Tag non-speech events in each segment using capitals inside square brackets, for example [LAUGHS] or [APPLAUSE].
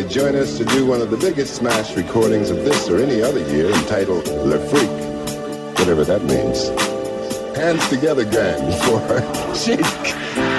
they join us to do one of the biggest smash recordings of this or any other year entitled Le Freak, whatever that means. Hands together, gang, [LAUGHS] for.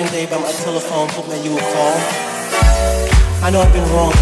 night and day by my telephone, hoping that you would call. I know I've been wrong